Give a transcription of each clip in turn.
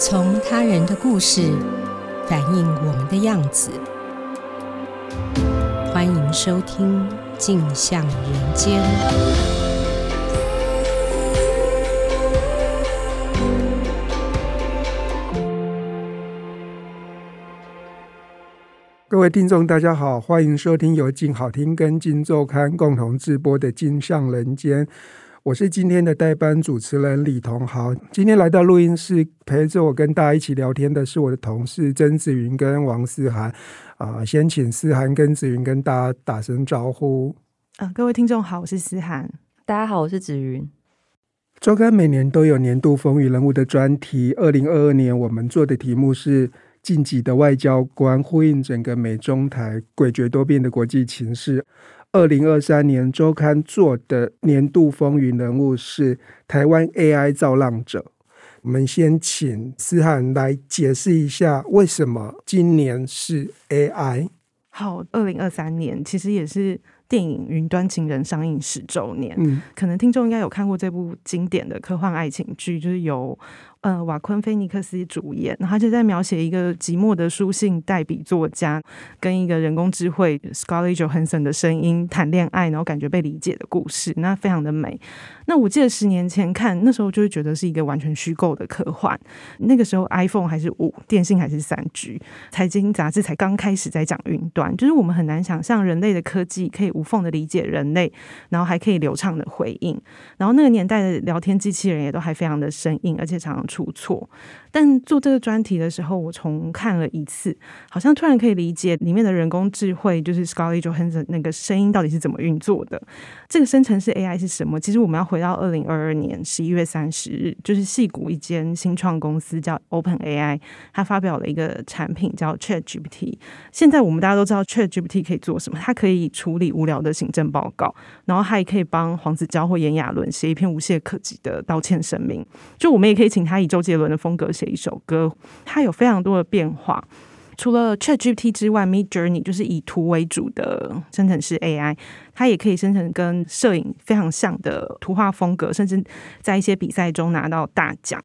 从他人的故事反映我们的样子。欢迎收听《镜像人间》。各位听众，大家好，欢迎收听由镜好听跟镜周刊共同制播的《镜像人间》。我是今天的代班主持人李同豪。今天来到录音室陪着我跟大家一起聊天的是我的同事曾子云跟王思涵。啊、呃，先请思涵跟子云跟大家打声招呼。啊、呃，各位听众好，我是思涵。大家好，我是子云。周刊每年都有年度风云人物的专题。二零二二年我们做的题目是晋级的外交官，呼应整个美中台诡谲多变的国际情势。二零二三年周刊做的年度风云人物是台湾 AI 造浪者。我们先请思涵来解释一下为什么今年是 AI。好，二零二三年其实也是电影《云端情人》上映十周年。嗯，可能听众应该有看过这部经典的科幻爱情剧，就是由。呃，瓦昆菲尼克斯主演，然后他就在描写一个寂寞的书信代笔作家跟一个人工智慧 Scarlett Johansson 的声音谈恋爱，然后感觉被理解的故事，那非常的美。那我记得十年前看，那时候就会觉得是一个完全虚构的科幻。那个时候 iPhone 还是五，电信还是三 G，财经杂志才刚开始在讲云端，就是我们很难想象人类的科技可以无缝的理解人类，然后还可以流畅的回应。然后那个年代的聊天机器人也都还非常的生硬，而且常常出错。但做这个专题的时候，我重看了一次，好像突然可以理解里面的人工智慧，就是 Scarlett Johansson 那个声音到底是怎么运作的。这个生成式 AI 是什么？其实我们要回到二零二二年十一月三十日，就是戏谷一间新创公司叫 OpenAI，它发表了一个产品叫 ChatGPT。现在我们大家都知道 ChatGPT 可以做什么？它可以处理无聊的行政报告，然后它也可以帮黄子佼或炎亚纶写一篇无懈可击的道歉声明。就我们也可以请他以周杰伦的风格写一首歌，它有非常多的变化。除了 ChatGPT 之外，Midjourney 就是以图为主的生成式 AI，它也可以生成跟摄影非常像的图画风格，甚至在一些比赛中拿到大奖。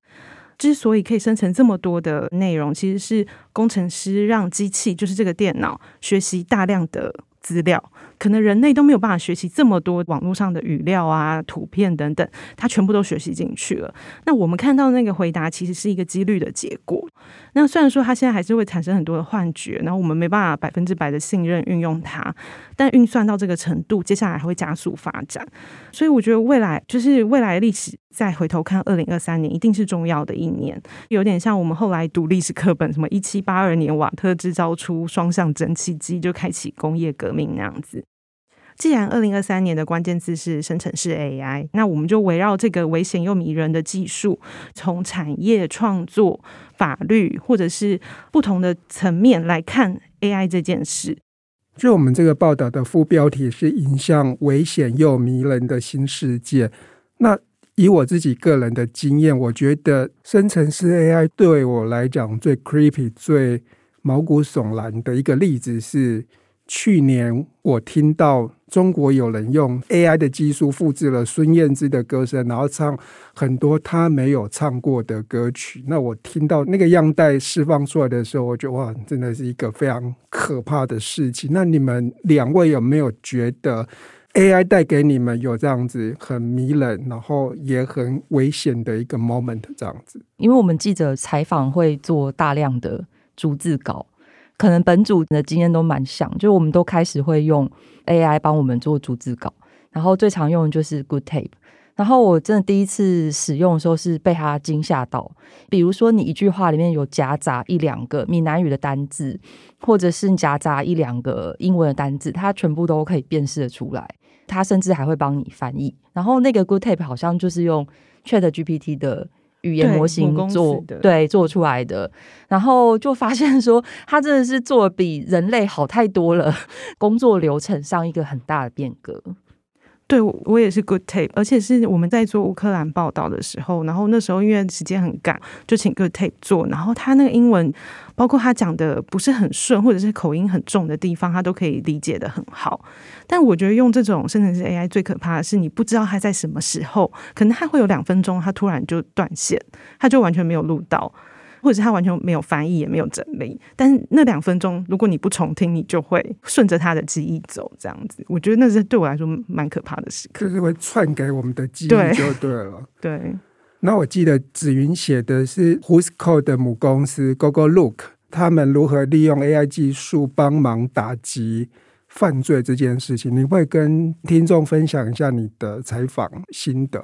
之所以可以生成这么多的内容，其实是工程师让机器，就是这个电脑学习大量的资料。可能人类都没有办法学习这么多网络上的语料啊、图片等等，它全部都学习进去了。那我们看到那个回答其实是一个几率的结果。那虽然说它现在还是会产生很多的幻觉，然后我们没办法百分之百的信任运用它，但运算到这个程度，接下来还会加速发展。所以我觉得未来就是未来历史，再回头看二零二三年，一定是重要的一年。有点像我们后来读历史课本，什么一七八二年瓦特制造出双向蒸汽机，就开启工业革命那样子。既然二零二三年的关键字是生成式 AI，那我们就围绕这个危险又迷人的技术，从产业创作、法律或者是不同的层面来看 AI 这件事。就我们这个报道的副标题是“迎向危险又迷人的新世界”。那以我自己个人的经验，我觉得生成式 AI 对我来讲最 creepy、最毛骨悚然的一个例子是。去年我听到中国有人用 AI 的技术复制了孙燕姿的歌声，然后唱很多她没有唱过的歌曲。那我听到那个样带释放出来的时候，我觉得哇，真的是一个非常可怕的事情。那你们两位有没有觉得 AI 带给你们有这样子很迷人，然后也很危险的一个 moment 这样子？因为我们记者采访会做大量的逐字稿。可能本组的经验都蛮像，就我们都开始会用 AI 帮我们做逐字稿，然后最常用的就是 Good Tape。然后我真的第一次使用的时候是被它惊吓到，比如说你一句话里面有夹杂一两个闽南语的单字，或者是夹杂一两个英文的单字，它全部都可以辨识的出来。它甚至还会帮你翻译。然后那个 Good Tape 好像就是用 ChatGPT 的。语言模型做对，做出来的，然后就发现说，他真的是做比人类好太多了，工作流程上一个很大的变革。对，我也是 Good Tape，而且是我们在做乌克兰报道的时候，然后那时候因为时间很赶，就请 Good Tape 做，然后他那个英文，包括他讲的不是很顺，或者是口音很重的地方，他都可以理解得很好。但我觉得用这种生成式 AI 最可怕的是，你不知道他在什么时候，可能他会有两分钟，他突然就断线，他就完全没有录到。或者是他完全没有翻译也没有整理，但是那两分钟如果你不重听，你就会顺着他的记忆走，这样子，我觉得那是对我来说蛮可怕的时刻，就是会篡改我们的记忆就对了。对，对那我记得紫云写的是 Whose Code 的母公司 Gogolook，他们如何利用 AI 技术帮忙打击犯罪这件事情，你会跟听众分享一下你的采访心得？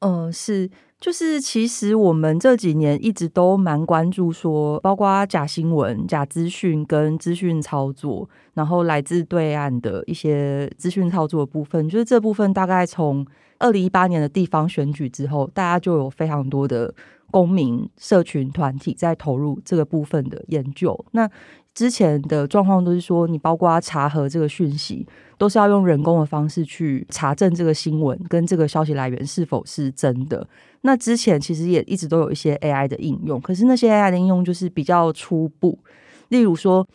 呃，是。就是其实我们这几年一直都蛮关注说，包括假新闻、假资讯跟资讯操作，然后来自对岸的一些资讯操作的部分。就是这部分大概从二零一八年的地方选举之后，大家就有非常多的公民社群团体在投入这个部分的研究。那之前的状况都是说，你包括查核这个讯息，都是要用人工的方式去查证这个新闻跟这个消息来源是否是真的。那之前其实也一直都有一些 AI 的应用，可是那些 AI 的应用就是比较初步。例如说，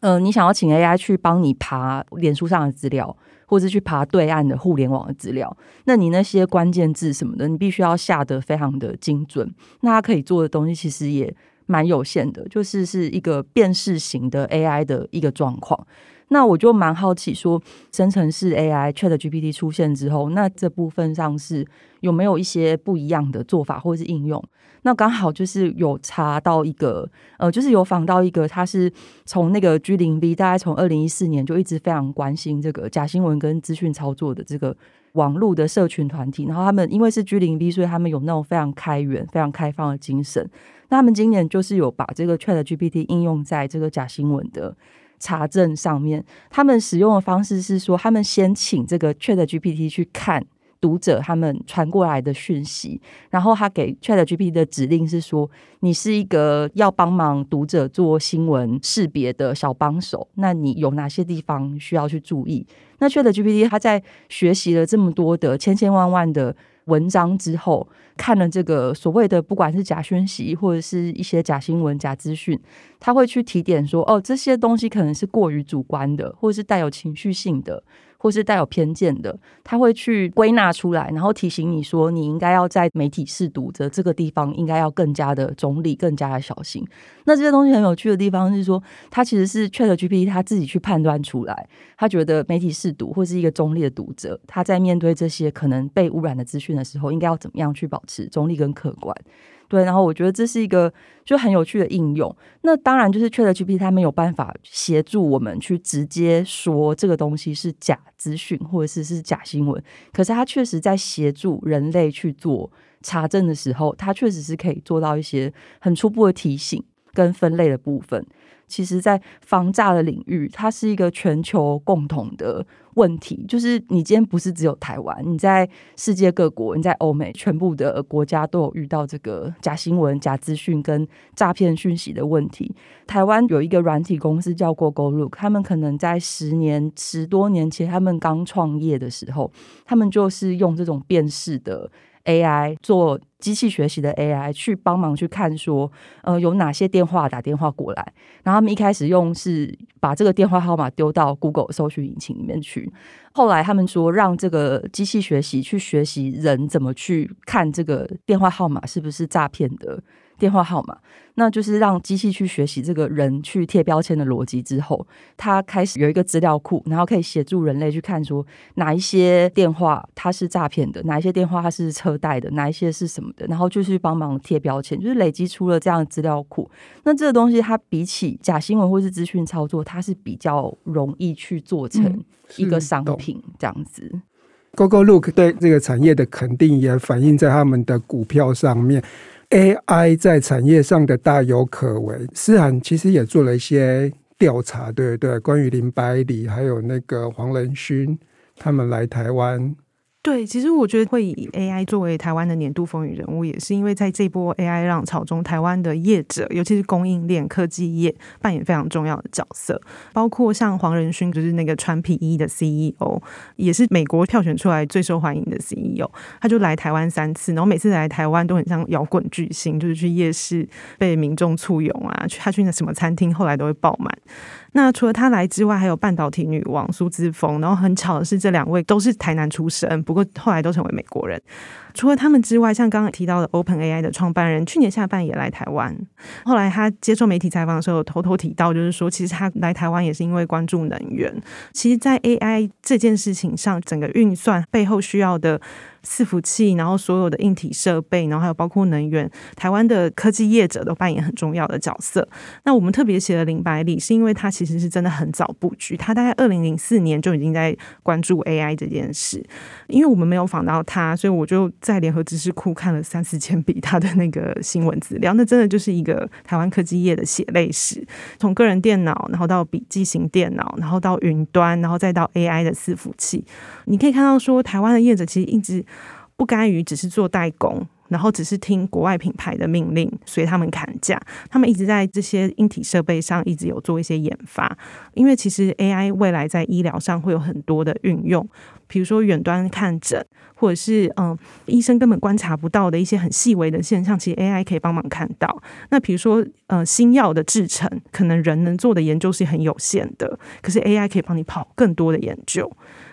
呃，你想要请 AI 去帮你爬脸书上的资料，或者去爬对岸的互联网的资料，那你那些关键字什么的，你必须要下得非常的精准。那它可以做的东西其实也蛮有限的，就是是一个辨识型的 AI 的一个状况。那我就蛮好奇，说生成式 AI ChatGPT 出现之后，那这部分上是有没有一些不一样的做法或者是应用？那刚好就是有查到一个，呃，就是有访到一个，他是从那个 G0V，大概从二零一四年就一直非常关心这个假新闻跟资讯操作的这个网络的社群团体。然后他们因为是 G0V，所以他们有那种非常开源、非常开放的精神。那他们今年就是有把这个 ChatGPT 应用在这个假新闻的。查证上面，他们使用的方式是说，他们先请这个 ChatGPT 去看读者他们传过来的讯息，然后他给 ChatGPT 的指令是说，你是一个要帮忙读者做新闻识别的小帮手，那你有哪些地方需要去注意？那 ChatGPT 他在学习了这么多的千千万万的文章之后，看了这个所谓的不管是假讯息或者是一些假新闻、假资讯，他会去提点说：“哦，这些东西可能是过于主观的，或者是带有情绪性的。”或是带有偏见的，他会去归纳出来，然后提醒你说，你应该要在媒体试读的这个地方，应该要更加的中立，更加的小心。那这些东西很有趣的地方是说，他其实是 ChatGPT 他自己去判断出来，他觉得媒体试读或是一个中立的读者，他在面对这些可能被污染的资讯的时候，应该要怎么样去保持中立跟客观。对，然后我觉得这是一个就很有趣的应用。那当然就是 ChatGPT 它没有办法协助我们去直接说这个东西是假资讯或者是是假新闻，可是它确实在协助人类去做查证的时候，它确实是可以做到一些很初步的提醒跟分类的部分。其实，在防诈的领域，它是一个全球共同的问题。就是你今天不是只有台湾，你在世界各国，你在欧美，全部的国家都有遇到这个假新闻、假资讯跟诈骗讯息的问题。台湾有一个软体公司叫 Gogolook，他们可能在十年、十多年前，他们刚创业的时候，他们就是用这种辨识的。AI 做机器学习的 AI 去帮忙去看说，呃，有哪些电话打电话过来，然后他们一开始用是把这个电话号码丢到 Google 搜寻引擎里面去，后来他们说让这个机器学习去学习人怎么去看这个电话号码是不是诈骗的。电话号码，那就是让机器去学习这个人去贴标签的逻辑之后，它开始有一个资料库，然后可以协助人类去看说哪一些电话它是诈骗的，哪一些电话它是车贷的，哪一些是什么的，然后就去帮忙贴标签，就是累积出了这样的资料库。那这个东西它比起假新闻或是资讯操作，它是比较容易去做成一个商品这样子。Gogolook 对这个产业的肯定也反映在他们的股票上面。AI 在产业上的大有可为，思涵其实也做了一些调查，对对？关于林百里还有那个黄仁勋他们来台湾。对，其实我觉得会以 AI 作为台湾的年度风云人物，也是因为在这波 AI 浪潮中，台湾的业者，尤其是供应链科技业，扮演非常重要的角色。包括像黄仁勋，就是那个穿皮衣的 CEO，也是美国票选出来最受欢迎的 CEO。他就来台湾三次，然后每次来台湾都很像摇滚巨星，就是去夜市被民众簇拥啊，去他去那什么餐厅，后来都会爆满。那除了他来之外，还有半导体女王苏姿丰。然后很巧的是，这两位都是台南出生，不过后来都成为美国人。除了他们之外，像刚刚提到的 OpenAI 的创办人，去年下半也来台湾。后来他接受媒体采访的时候，偷偷提到，就是说，其实他来台湾也是因为关注能源。其实，在 AI 这件事情上，整个运算背后需要的。伺服器，然后所有的硬体设备，然后还有包括能源，台湾的科技业者都扮演很重要的角色。那我们特别写了林百里，是因为他其实是真的很早布局，他大概二零零四年就已经在关注 AI 这件事。因为我们没有访到他，所以我就在联合知识库看了三四千笔他的那个新闻资料，那真的就是一个台湾科技业的血泪史，从个人电脑，然后到笔记型电脑，然后到云端，然后再到 AI 的伺服器，你可以看到说，台湾的业者其实一直。不甘于只是做代工，然后只是听国外品牌的命令，随他们砍价。他们一直在这些硬体设备上一直有做一些研发，因为其实 AI 未来在医疗上会有很多的运用，比如说远端看诊，或者是嗯，医生根本观察不到的一些很细微的现象，其实 AI 可以帮忙看到。那比如说呃，新药的制成，可能人能做的研究是很有限的，可是 AI 可以帮你跑更多的研究。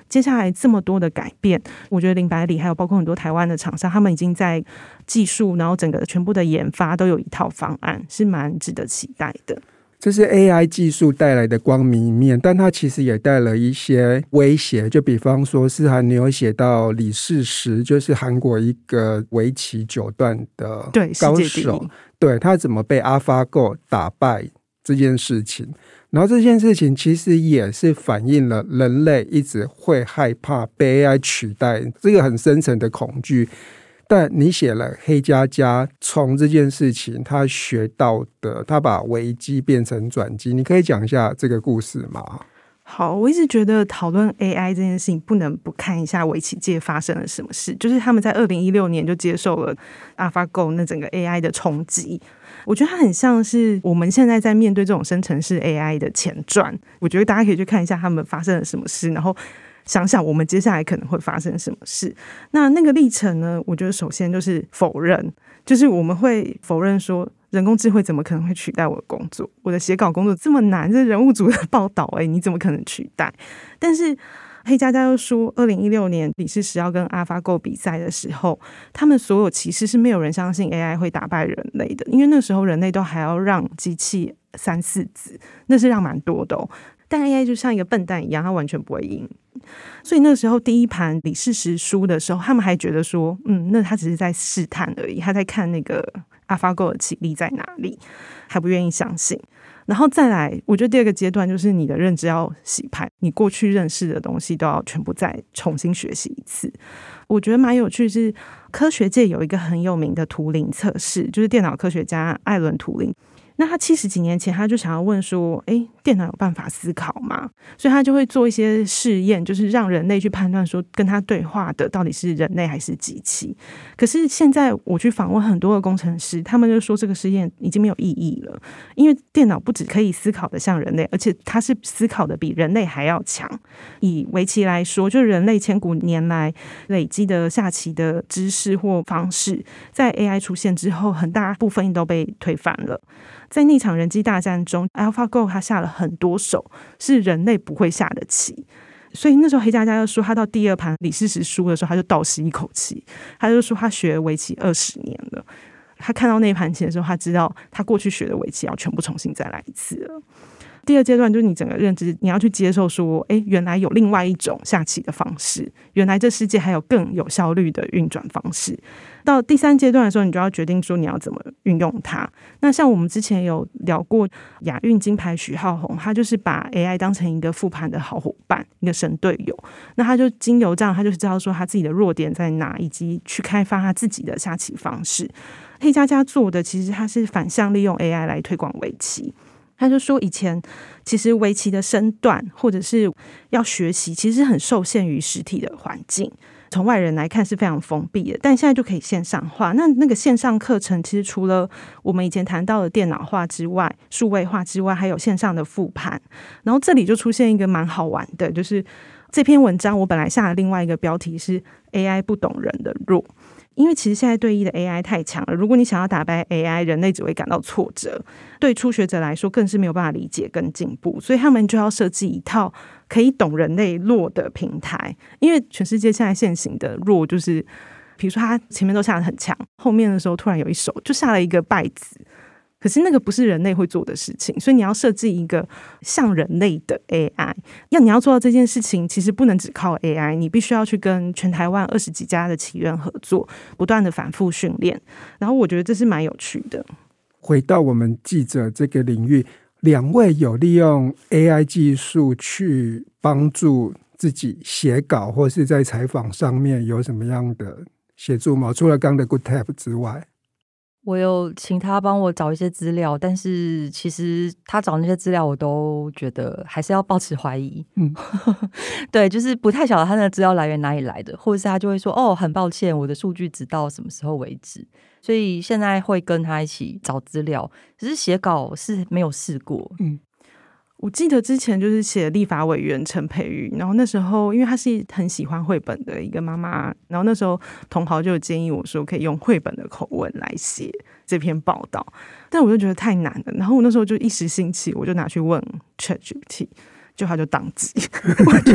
接下来这么多的改变，我觉得林百里还有包括很多台湾的厂商，他们已经在技术，然后整个全部的研发都有一套方案，是蛮值得期待的。这是 AI 技术带来的光明面，但它其实也带了一些威胁。就比方说，思涵你有写到李世石，就是韩国一个围棋九段的高手，对，对他怎么被 AlphaGo 打败这件事情。然后这件事情其实也是反映了人类一直会害怕被 AI 取代，这个很深层的恐惧。但你写了黑佳佳从这件事情他学到的，他把危机变成转机，你可以讲一下这个故事吗？好，我一直觉得讨论 AI 这件事情，不能不看一下围棋界发生了什么事。就是他们在二零一六年就接受了 AlphaGo 那整个 AI 的冲击。我觉得它很像是我们现在在面对这种生成式 AI 的前传。我觉得大家可以去看一下他们发生了什么事，然后想想我们接下来可能会发生什么事。那那个历程呢？我觉得首先就是否认，就是我们会否认说人工智慧怎么可能会取代我的工作？我的写稿工作这么难，这人物组的报道，诶，你怎么可能取代？但是。黑佳佳又说，二零一六年李世石要跟 AlphaGo 比赛的时候，他们所有其实是没有人相信 AI 会打败人类的，因为那时候人类都还要让机器三四子，那是让蛮多的哦。但 AI 就像一个笨蛋一样，它完全不会赢。所以那时候第一盘李世石输的时候，他们还觉得说，嗯，那他只是在试探而已，他在看那个 AlphaGo 的棋力在哪里，还不愿意相信。然后再来，我觉得第二个阶段就是你的认知要洗牌，你过去认识的东西都要全部再重新学习一次。我觉得蛮有趣是，科学界有一个很有名的图灵测试，就是电脑科学家艾伦图灵。那他七十几年前，他就想要问说：“诶，电脑有办法思考吗？”所以他就会做一些试验，就是让人类去判断说，跟他对话的到底是人类还是机器。可是现在我去访问很多的工程师，他们就说这个实验已经没有意义了，因为电脑不只可以思考的像人类，而且它是思考的比人类还要强。以围棋来说，就是人类千古年来累积的下棋的知识或方式，在 AI 出现之后，很大部分都被推翻了。在那场人机大战中，AlphaGo 他下了很多手是人类不会下的棋，所以那时候黑佳佳就说，他到第二盘李世石输的时候，他就倒吸一口气，他就说他学围棋二十年了，他看到那盘棋的时候，他知道他过去学的围棋要全部重新再来一次了。第二阶段就是你整个认知，你要去接受说，诶，原来有另外一种下棋的方式，原来这世界还有更有效率的运转方式。到第三阶段的时候，你就要决定说你要怎么运用它。那像我们之前有聊过亚运金牌许浩宏，他就是把 AI 当成一个复盘的好伙伴，一个神队友。那他就经由这样，他就知道说他自己的弱点在哪，以及去开发他自己的下棋方式。黑佳佳做的其实他是反向利用 AI 来推广围棋。他就说，以前其实围棋的身段或者是要学习，其实很受限于实体的环境，从外人来看是非常封闭的。但现在就可以线上化。那那个线上课程，其实除了我们以前谈到的电脑化之外，数位化之外，还有线上的复盘。然后这里就出现一个蛮好玩的，就是这篇文章我本来下的另外一个标题是 “AI 不懂人的弱”。因为其实现在对弈的 AI 太强了，如果你想要打败 AI，人类只会感到挫折。对初学者来说，更是没有办法理解跟进步，所以他们就要设计一套可以懂人类弱的平台。因为全世界现在现行的弱，就是比如说他前面都下得很强，后面的时候突然有一手就下了一个败子。可是那个不是人类会做的事情，所以你要设计一个像人类的 AI。要你要做到这件事情，其实不能只靠 AI，你必须要去跟全台湾二十几家的企业合作，不断的反复训练。然后我觉得这是蛮有趣的。回到我们记者这个领域，两位有利用 AI 技术去帮助自己写稿，或是在采访上面有什么样的协助吗？除了刚的 GoodTap 之外。我有请他帮我找一些资料，但是其实他找那些资料，我都觉得还是要保持怀疑。嗯，对，就是不太晓得他那个资料来源哪里来的，或者是他就会说：“哦，很抱歉，我的数据只到什么时候为止。”所以现在会跟他一起找资料，只是写稿是没有试过。嗯。我记得之前就是写立法委员陈培瑜，然后那时候因为他是很喜欢绘本的一个妈妈，然后那时候同袍就有建议我说可以用绘本的口吻来写这篇报道，但我就觉得太难了，然后我那时候就一时兴起，我就拿去问 ChatGPT，就他就宕机，我就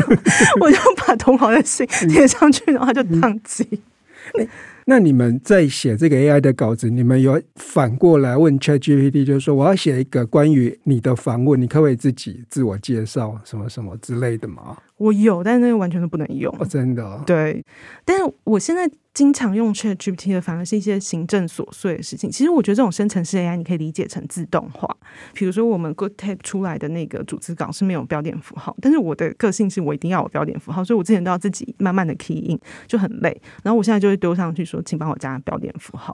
我就把同袍的信贴上去，然后他就宕机。嗯 那你们在写这个 AI 的稿子，你们有反过来问 ChatGPT，就是说我要写一个关于你的访问，你可不可以自己自我介绍什么什么之类的吗？我有，但是那个完全都不能用。哦，真的哦？对，但是我现在。经常用 ChatGPT 的反而是一些行政琐碎的事情。其实我觉得这种生成式 AI 你可以理解成自动化。比如说我们 Good Tape 出来的那个组织稿是没有标点符号，但是我的个性是我一定要有标点符号，所以我之前都要自己慢慢的 key in，就很累。然后我现在就会丢上去说，请帮我加标点符号。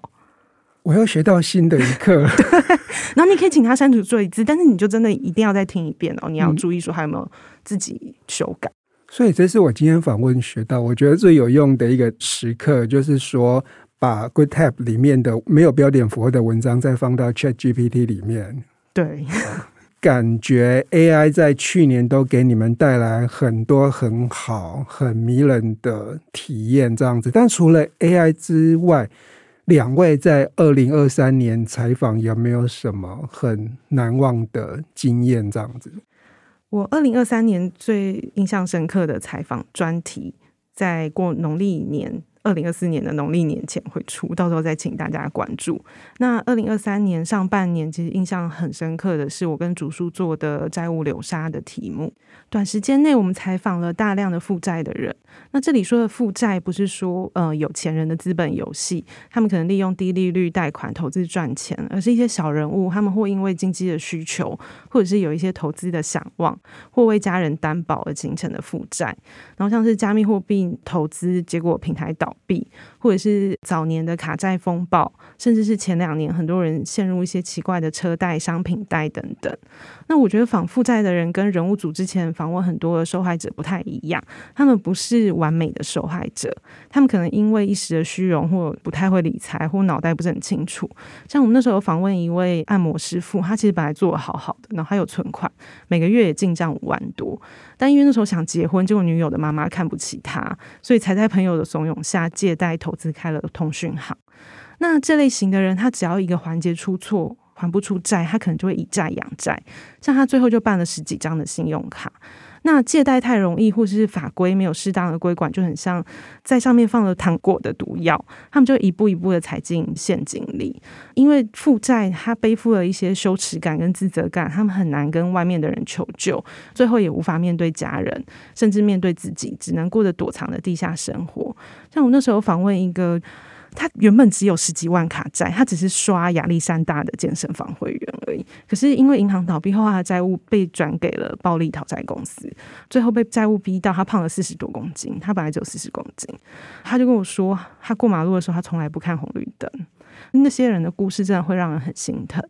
我又学到新的一课。对，然后你可以请他删除赘字，但是你就真的一定要再听一遍哦，你要注意说还有没有自己修改。所以这是我今天访问学到，我觉得最有用的一个时刻，就是说把 GoodTab 里面的没有标点符号的文章再放到 ChatGPT 里面。对，感觉 AI 在去年都给你们带来很多很好、很迷人的体验，这样子。但除了 AI 之外，两位在二零二三年采访有没有什么很难忘的经验？这样子。我二零二三年最印象深刻的采访专题，在过农历年。二零二四年的农历年前会出，到时候再请大家关注。那二零二三年上半年，其实印象很深刻的是我跟竹叔做的债务流沙的题目。短时间内，我们采访了大量的负债的人。那这里说的负债，不是说呃有钱人的资本游戏，他们可能利用低利率贷款投资赚钱，而是一些小人物，他们会因为经济的需求，或者是有一些投资的想望，或为家人担保而形成的负债。然后像是加密货币投资，结果平台倒。倒闭，或者是早年的卡债风暴，甚至是前两年很多人陷入一些奇怪的车贷、商品贷等等。那我觉得访负债的人跟人物组之前访问很多的受害者不太一样，他们不是完美的受害者，他们可能因为一时的虚荣或不太会理财或脑袋不是很清楚。像我们那时候访问一位按摩师傅，他其实本来做得好好的，然后他有存款，每个月也进账五万多，但因为那时候想结婚，结果女友的妈妈看不起他，所以才在朋友的怂恿下。他借贷投资开了通讯行，那这类型的人，他只要一个环节出错，还不出债，他可能就会以债养债。像他最后就办了十几张的信用卡。那借贷太容易，或是法规没有适当的规管，就很像在上面放了糖果的毒药，他们就一步一步的踩进陷阱里。因为负债，他背负了一些羞耻感跟自责感，他们很难跟外面的人求救，最后也无法面对家人，甚至面对自己，只能过着躲藏的地下生活。像我那时候访问一个。他原本只有十几万卡债，他只是刷亚历山大的健身房会员可是因为银行倒闭后，他的债务被转给了暴力讨债公司，最后被债务逼到他胖了四十多公斤。他本来只有四十公斤，他就跟我说，他过马路的时候他从来不看红绿灯。那些人的故事真的会让人很心疼。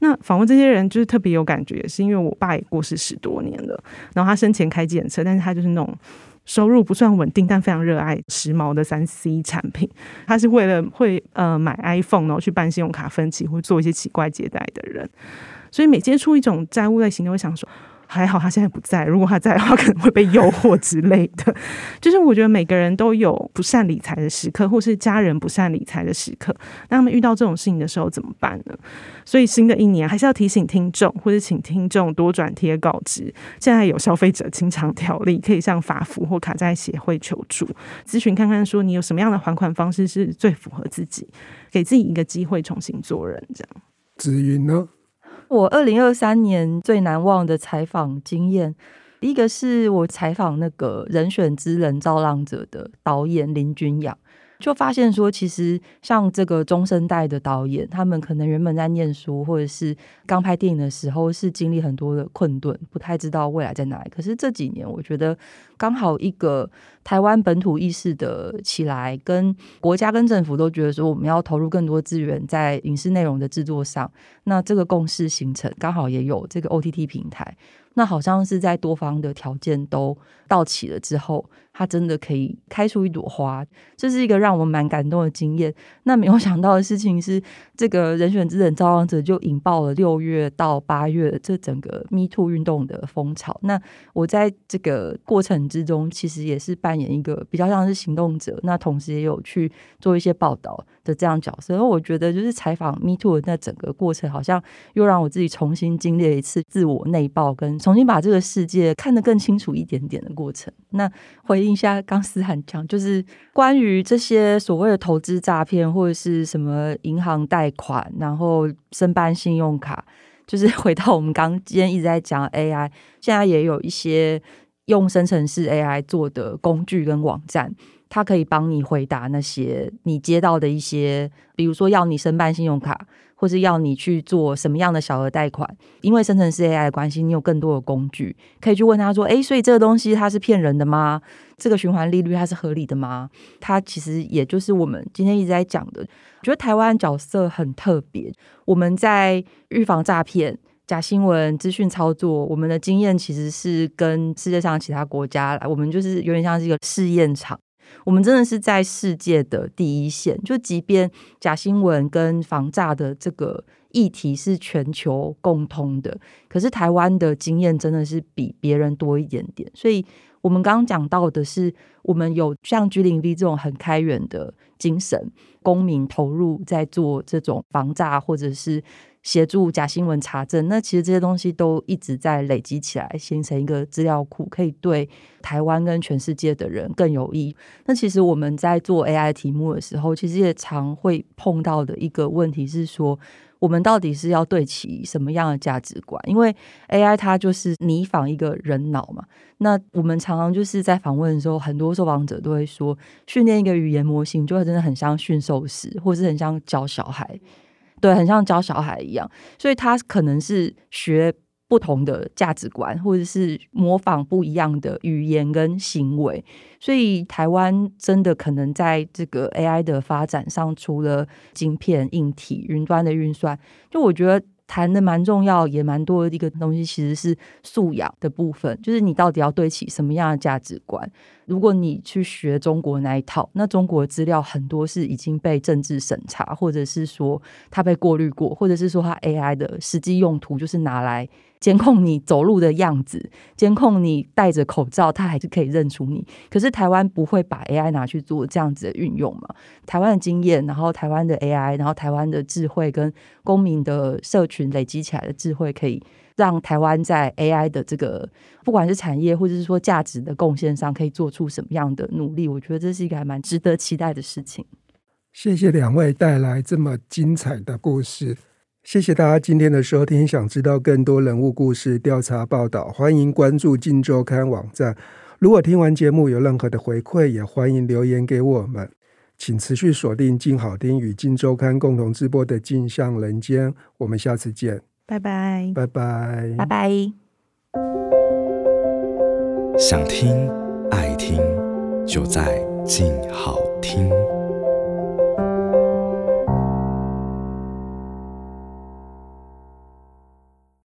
那访问这些人就是特别有感觉，是因为我爸也过世十多年了，然后他生前开计程车，但是他就是那种。收入不算稳定，但非常热爱时髦的三 C 产品。他是为了会呃买 iPhone，然后去办信用卡分期，会做一些奇怪借贷的人。所以每接触一种债务类型，都会想说：还好他现在不在，如果他在的话，可能会被诱惑之类的。就是我觉得每个人都有不善理财的时刻，或是家人不善理财的时刻。那他们遇到这种事情的时候怎么办呢？所以新的一年还是要提醒听众，或者请听众多转贴告知。现在有消费者清偿条例，可以向法服或卡债协会求助咨询，看看说你有什么样的还款方式是最符合自己，给自己一个机会重新做人。这样，子云呢？我二零二三年最难忘的采访经验，第一个是我采访那个人选之人造浪者的导演林君阳。就发现说，其实像这个中生代的导演，他们可能原本在念书，或者是刚拍电影的时候，是经历很多的困顿，不太知道未来在哪里。可是这几年，我觉得刚好一个台湾本土意识的起来，跟国家跟政府都觉得说，我们要投入更多资源在影视内容的制作上。那这个共识形成，刚好也有这个 OTT 平台。那好像是在多方的条件都到齐了之后，它真的可以开出一朵花，这是一个让我蛮感动的经验。那没有想到的事情是，这个人选之人造浪者就引爆了六月到八月这整个 Me Too 运动的风潮。那我在这个过程之中，其实也是扮演一个比较像是行动者，那同时也有去做一些报道的这样角色。我觉得，就是采访 Me Too 的那整个过程，好像又让我自己重新经历了一次自我内爆跟。重新把这个世界看得更清楚一点点的过程。那回忆一下刚思涵讲，就是关于这些所谓的投资诈骗或者是什么银行贷款，然后申办信用卡，就是 回到我们刚今天一直在讲 AI，现在也有一些用生成式 AI 做的工具跟网站，它可以帮你回答那些你接到的一些，比如说要你申办信用卡。或是要你去做什么样的小额贷款，因为生成式 AI 的关系，你有更多的工具可以去问他说：“诶，所以这个东西它是骗人的吗？这个循环利率它是合理的吗？”它其实也就是我们今天一直在讲的。我觉得台湾角色很特别，我们在预防诈骗、假新闻、资讯操作，我们的经验其实是跟世界上其他国家来，我们就是有点像是一个试验场。我们真的是在世界的第一线，就即便假新闻跟防诈的这个议题是全球共通的，可是台湾的经验真的是比别人多一点点。所以，我们刚刚讲到的是，我们有像 G0V 这种很开源的精神，公民投入在做这种防诈或者是。协助假新闻查证，那其实这些东西都一直在累积起来，形成一个资料库，可以对台湾跟全世界的人更有益。那其实我们在做 AI 题目的时候，其实也常会碰到的一个问题是说，我们到底是要对齐什么样的价值观？因为 AI 它就是拟仿一个人脑嘛。那我们常常就是在访问的时候，很多受访者都会说，训练一个语言模型，就会真的很像驯兽师，或是很像教小孩。对，很像教小孩一样，所以他可能是学不同的价值观，或者是模仿不一样的语言跟行为。所以台湾真的可能在这个 AI 的发展上，除了晶片、硬体、云端的运算，就我觉得。谈的蛮重要，也蛮多的一个东西，其实是素养的部分，就是你到底要对起什么样的价值观。如果你去学中国那一套，那中国的资料很多是已经被政治审查，或者是说它被过滤过，或者是说它 AI 的实际用途就是拿来。监控你走路的样子，监控你戴着口罩，它还是可以认出你。可是台湾不会把 AI 拿去做这样子的运用嘛？台湾的经验，然后台湾的 AI，然后台湾的智慧跟公民的社群累积起来的智慧，可以让台湾在 AI 的这个不管是产业或者是说价值的贡献上，可以做出什么样的努力？我觉得这是一个还蛮值得期待的事情。谢谢两位带来这么精彩的故事。谢谢大家今天的收听。想知道更多人物故事、调查报道，欢迎关注《镜周刊》网站。如果听完节目有任何的回馈，也欢迎留言给我们。请持续锁定镜好听与《镜周刊》共同直播的《镜像人间》。我们下次见，拜拜，拜拜，拜拜。想听爱听，就在静好听。